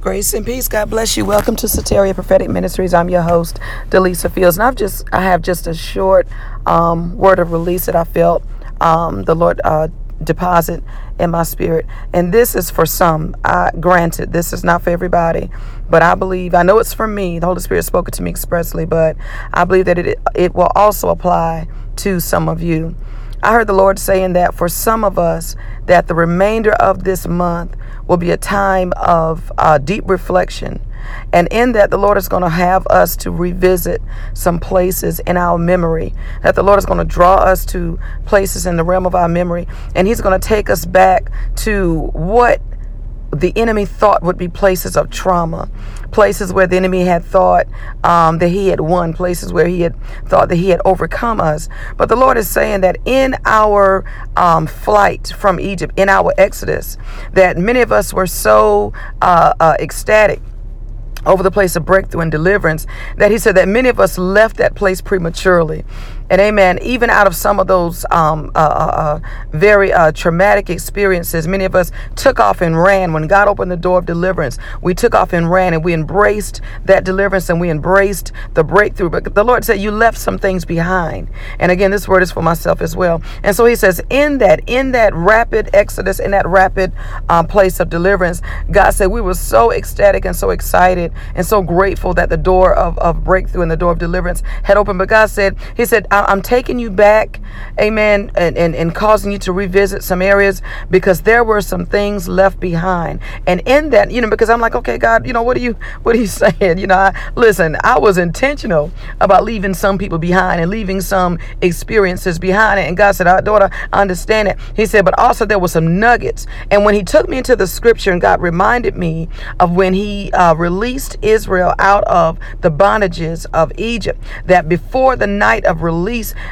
Grace and peace. God bless you. Welcome to Soteria Prophetic Ministries. I'm your host, Delisa Fields, and I've just I have just a short um, word of release that I felt um, the Lord uh, deposit in my spirit, and this is for some. I, granted, this is not for everybody, but I believe I know it's for me. The Holy Spirit spoke it to me expressly, but I believe that it it will also apply to some of you. I heard the Lord saying that for some of us, that the remainder of this month will be a time of uh, deep reflection. And in that, the Lord is going to have us to revisit some places in our memory. That the Lord is going to draw us to places in the realm of our memory. And He's going to take us back to what the enemy thought would be places of trauma, places where the enemy had thought um, that he had won, places where he had thought that he had overcome us. But the Lord is saying that in our um, flight from Egypt, in our exodus, that many of us were so uh, uh, ecstatic over the place of breakthrough and deliverance that he said that many of us left that place prematurely and amen even out of some of those um, uh, uh, uh, very uh, traumatic experiences many of us took off and ran. When god opened the door of deliverance we took off and ran and we embraced that deliverance and we embraced the breakthrough. But the lord said you left some things behind. And again this word is for myself as well. And so he says in that in that rapid exodus in that rapid um, place of deliverance god said we were so ecstatic and so excited and so grateful that the door of, of breakthrough and the door of deliverance had opened. But god said he said I'm taking you back, amen, and, and, and causing you to revisit some areas because there were some things left behind. And in that, you know, because I'm like, okay, God, you know, what are you what are you saying? You know, I, listen, I was intentional about leaving some people behind and leaving some experiences behind. It. And God said, oh, daughter, I understand it. He said, but also there were some nuggets. And when he took me into the scripture and God reminded me of when he uh, released Israel out of the bondages of Egypt, that before the night of release,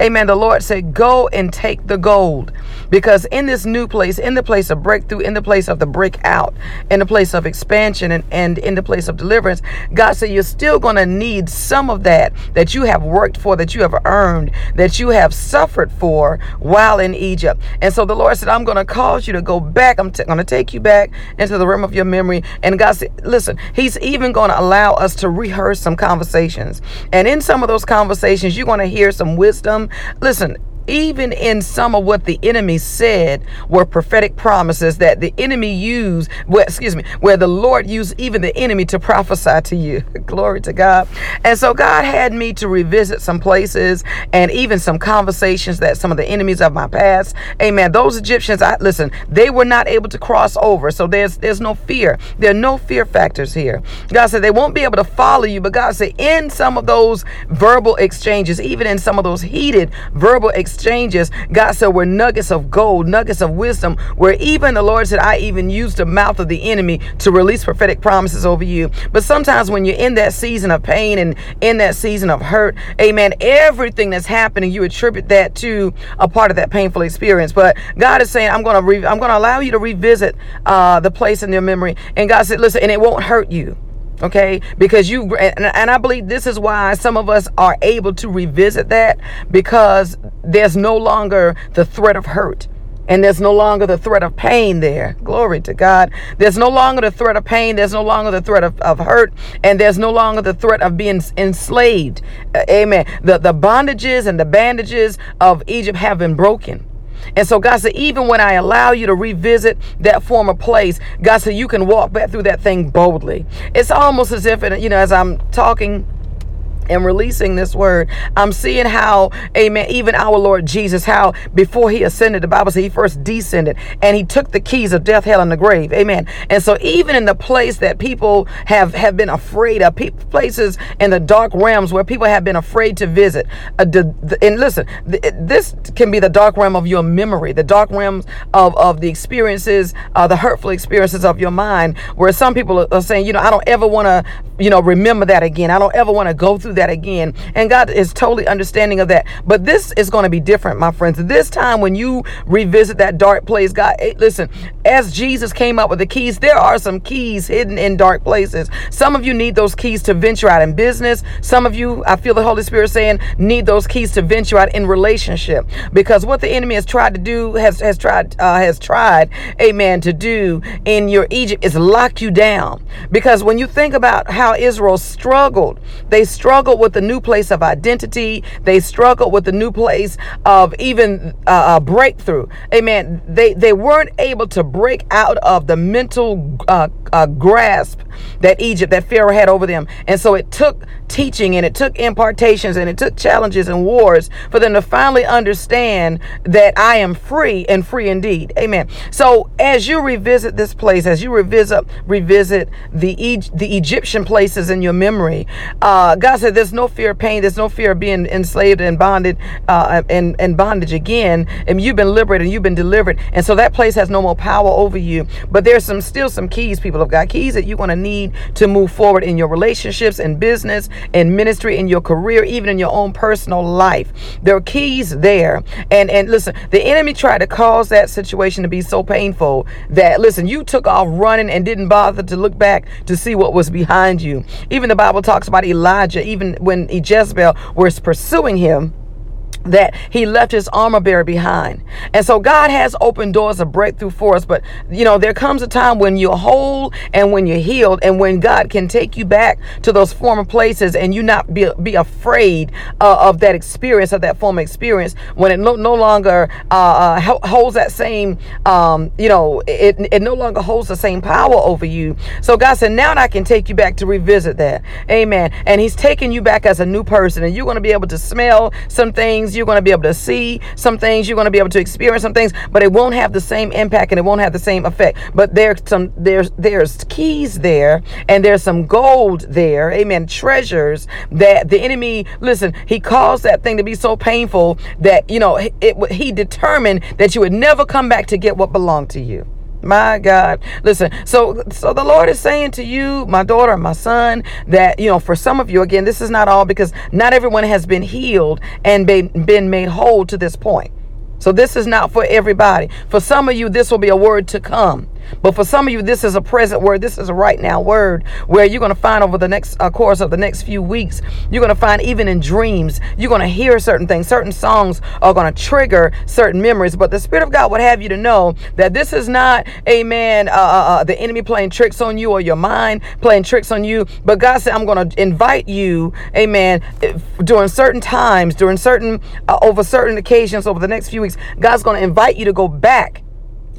amen, the Lord said, Go and take the gold. Because in this new place, in the place of breakthrough, in the place of the breakout, in the place of expansion, and, and in the place of deliverance, God said, You're still going to need some of that that you have worked for, that you have earned, that you have suffered for while in Egypt. And so the Lord said, I'm going to cause you to go back. I'm t- going to take you back into the realm of your memory. And God said, Listen, He's even going to allow us to rehearse some conversations. And in some of those conversations, you're going to hear some wisdom. Listen, even in some of what the enemy said were prophetic promises that the enemy used, well, excuse me, where the Lord used even the enemy to prophesy to you. Glory to God. And so God had me to revisit some places and even some conversations that some of the enemies of my past, amen. Those Egyptians, I listen, they were not able to cross over. So there's there's no fear. There are no fear factors here. God said they won't be able to follow you, but God said in some of those verbal exchanges, even in some of those heated verbal exchanges, exchanges, God said, were nuggets of gold, nuggets of wisdom, where even the Lord said, I even used the mouth of the enemy to release prophetic promises over you. But sometimes when you're in that season of pain and in that season of hurt, amen, everything that's happening, you attribute that to a part of that painful experience. But God is saying, I'm going to re- I'm going to allow you to revisit uh, the place in your memory. And God said, listen, and it won't hurt you okay because you and, and, i believe this is why some of us are able to revisit that because there's no longer the threat of hurt and there's no longer the threat of pain there. Glory to God. There's no longer the threat of pain. There's no longer the threat of, of hurt. And there's no longer the threat of being enslaved. Uh, amen. The, the bondages and the bandages of Egypt have been broken. And so God said, even when I allow you to revisit that former place, God said, you can walk back through that thing boldly. It's almost as if, you know, as I'm talking and releasing this word, I'm seeing how, amen, even our Lord Jesus, how before he ascended, the Bible says he first descended and he took the keys of death, hell, and the grave. Amen. And so even in the place that people have, have been afraid of, places in the dark realms where people have been afraid to visit, uh, the, the, and listen, this can be the dark realm of your memory, the dark realms of, of the experiences, uh, the hurtful experiences of your mind, where some people are saying, you know, I don't ever want to, you know, remember that again. I don't ever want to go through that that again. And God is totally understanding of that. But this is going to be different, my friends. This time when you revisit that dark place, God, eh, listen, as Jesus came up with the keys, there are some keys hidden in dark places. Some of you need those keys to venture out in business. Some of you, I feel the Holy Spirit saying, need those keys to venture out in relationship. Because what the enemy has tried to do, has has tried, uh, has tried, amen, to do in your Egypt is lock you down. Because when you think about how Israel struggled, they struggled with the new place of identity. They struggled with the new place of even uh, a breakthrough. Amen. They they weren't able to break out of the mental uh, uh, grasp that Egypt, that Pharaoh had over them, and so it took teaching and it took impartations and it took challenges and wars for them to finally understand that I am free and free indeed. Amen. So as you revisit this place, as you revisit revisit the the Egyptian places in your memory, uh, God said, "There's no fear of pain. There's no fear of being enslaved and bonded uh, and and bondage again. And you've been liberated and you've been delivered. And so that place has no more power over you. But there's some still some keys. People have got keys that you're going to need to move forward in your relationships, in business, in ministry, in your career, even in your own personal life. There are keys there. And and listen, the enemy tried to cause that situation to be so painful that listen, you took off running and didn't bother to look back to see what was behind you. Even the Bible talks about Elijah, even when Jezebel was pursuing him that he left his armor bearer behind. And so God has opened doors of breakthrough for us. But, you know, there comes a time when you're whole and when you're healed and when God can take you back to those former places and you not be, be afraid uh, of that experience, of that former experience, when it no, no longer uh, uh, holds that same, um, you know, it, it no longer holds the same power over you. So God said, now I can take you back to revisit that. Amen. And he's taking you back as a new person and you're going to be able to smell some things things you're going to be able to see, some things you're going to be able to experience, some things, but it won't have the same impact and it won't have the same effect. But there's some there's there's keys there and there's some gold there, amen, treasures that the enemy, listen, he caused that thing to be so painful that you know it, it he determined that you would never come back to get what belonged to you. My God. Listen, so so the Lord is saying to you, my daughter, my son, that you know, for some of you, again, this is not all because not everyone has been healed and been, been made whole to this point. So this is not for everybody. For some of you, this will be a word to come. But for some of you, this is a present word. This is a right now word where you're going to find over the next uh, course of the next few weeks, you're going to find even in dreams, you're going to hear certain things. Certain songs are going to trigger certain memories. But the Spirit of God would have you to know that this is not, amen, uh, uh, uh the enemy playing tricks on you or your mind playing tricks on you. But God said, I'm going to invite you, amen, during certain times, during certain, uh, over certain occasions over the next few weeks, God's going to invite you to go back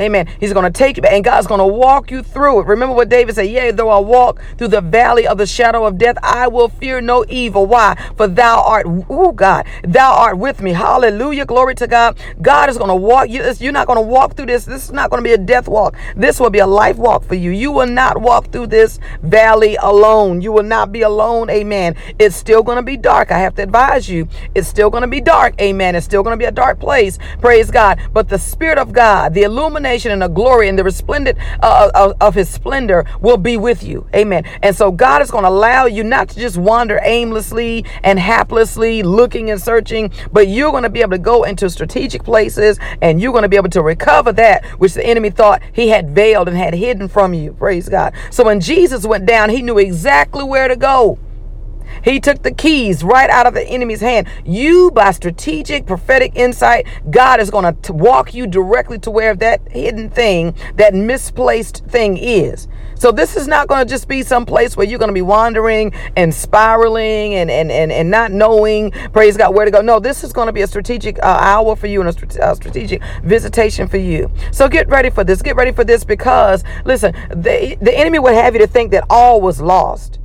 Amen. He's going to take you, and God's going to walk you through it. Remember what David said, Yea, though I walk through the valley of the shadow of death, I will fear no evil. Why? For thou art, oh God, thou art with me. Hallelujah. Glory to God. God is going to walk you. You're not going to walk through this. This is not going to be a death walk. This will be a life walk for you. You will not walk through this valley alone. You will not be alone. Amen. It's still going to be dark. I have to advise you. It's still going to be dark. Amen. It's still going to be a dark place. Praise God. But the Spirit of God, the illumination, illumination and the glory and the resplendent uh, of, of his splendor will be with you. Amen. And so God is going to allow you not to just wander aimlessly and haplessly looking and searching, but you're going to be able to go into strategic places and you're going to be able to recover that which the enemy thought he had veiled and had hidden from you. Praise God. So when Jesus went down, he knew exactly where to go. He took the keys right out of the enemy's hand. You, by strategic prophetic insight, God is going to walk you directly to where that hidden thing, that misplaced thing is. So this is not going to just be some place where you're going to be wandering and spiraling and, and, and, and not knowing, praise God, where to go. No, this is going to be a strategic uh, hour for you and a, a strategic visitation for you. So get ready for this. Get ready for this because, listen, the, the enemy would have you to think that all was lost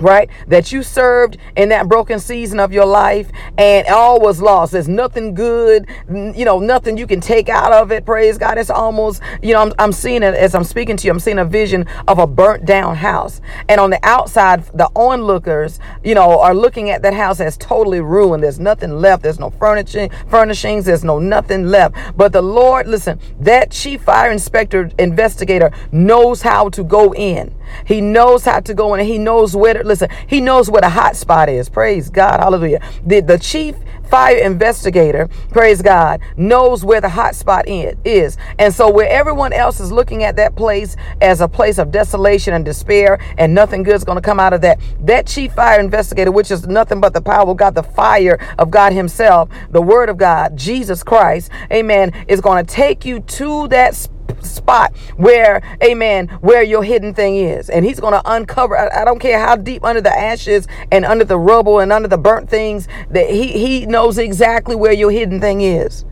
right that you served in that broken season of your life and all was lost. There's nothing good you know nothing you can take out of it. Praise god. It's almost you know i'm, I'm seeing it as i'm speaking to you i'm seeing a vision of a burnt down house. And on the outside the onlookers you know are looking at that house as totally ruined. There's nothing left. There's no furnishing furnishings. There's no nothing left. But the lord listen that chief fire inspector investigator knows how to go in. He knows how to go in. And he knows where to Listen, he knows where the hot spot is. Praise God. Hallelujah. The, the chief fire investigator, praise God, knows where the hot spot is. And so where everyone else is looking at that place as a place of desolation and despair and nothing good is going to come out of that, that chief fire investigator, which is nothing but the power of God, the fire of God himself, the word of God, Jesus Christ, amen, is going to take you to that spot spot where, amen, where your hidden thing is. And he's going to uncover, I, I, don't care how deep under the ashes and under the rubble and under the burnt things, that he, he knows exactly where your hidden thing is.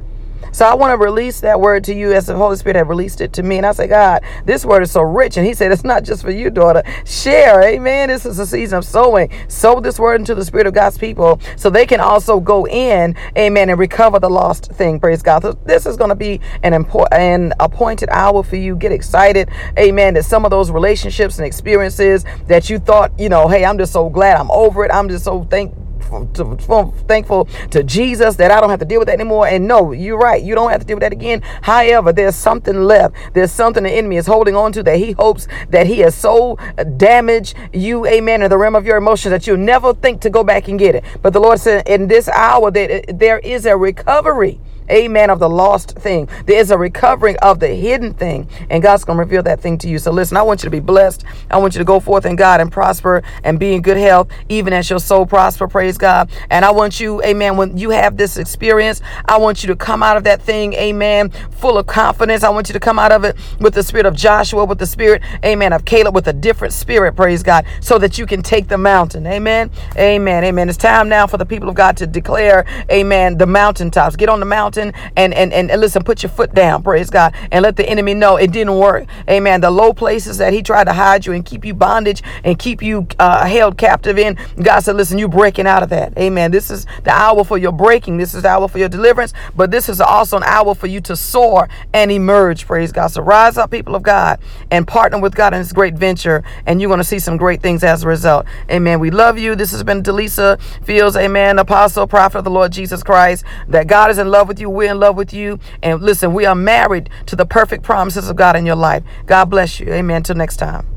So I want to release that word to you as the Holy Spirit had released it to me. And I say, God, this word is so rich. And He said, it's not just for you, daughter. Share. Amen. This is a season of sowing. Sow this word into the Spirit of God's people so they can also go in, amen, and recover the lost thing. Praise God. So this is going to be an important an appointed hour for you. Get excited. Amen. That some of those relationships and experiences that you thought, you know, hey, I'm just so glad I'm over it. I'm just so thankful to, thankful to Jesus that I don't have to deal with that anymore. And no, you're right. You don't have to deal with that again. However, there's something left. There's something the enemy is holding on to that he hopes that he has so damaged you, amen, in the realm of your emotions that you'll never think to go back and get it. But the Lord said in this hour that there is a recovery amen, of the lost thing. There is a recovering of the hidden thing, and God's going to reveal that thing to you. So listen, I want you to be blessed. I want you to go forth in God and prosper and be in good health, even as your soul prosper. Praise God. And I want you, amen, when you have this experience, I want you to come out of that thing, amen, full of confidence. I want you to come out of it with the spirit of Joshua, with the spirit, amen, of Caleb, with a different spirit, praise God, so that you can take the mountain. Amen. Amen. Amen. It's time now for the people of God to declare, amen, the mountaintops. Get on the mountain mountain and, and, and, and listen, put your foot down, praise God, and let the enemy know it didn't work. Amen. The low places that he tried to hide you and keep you bondage and keep you uh, held captive in, God said, listen, you breaking out of that. Amen. This is the hour for your breaking. This is the hour for your deliverance, but this is also an hour for you to soar and emerge, praise God. So rise up, people of God, and partner with God in this great venture, and you're going to see some great things as a result. Amen. We love you. This has been Delisa Fields, amen, apostle, prophet of the Lord Jesus Christ, that God is in love with you you. We're in love with you. And listen, we are married to the perfect promises of God in your life. God bless you. Amen. Till next time.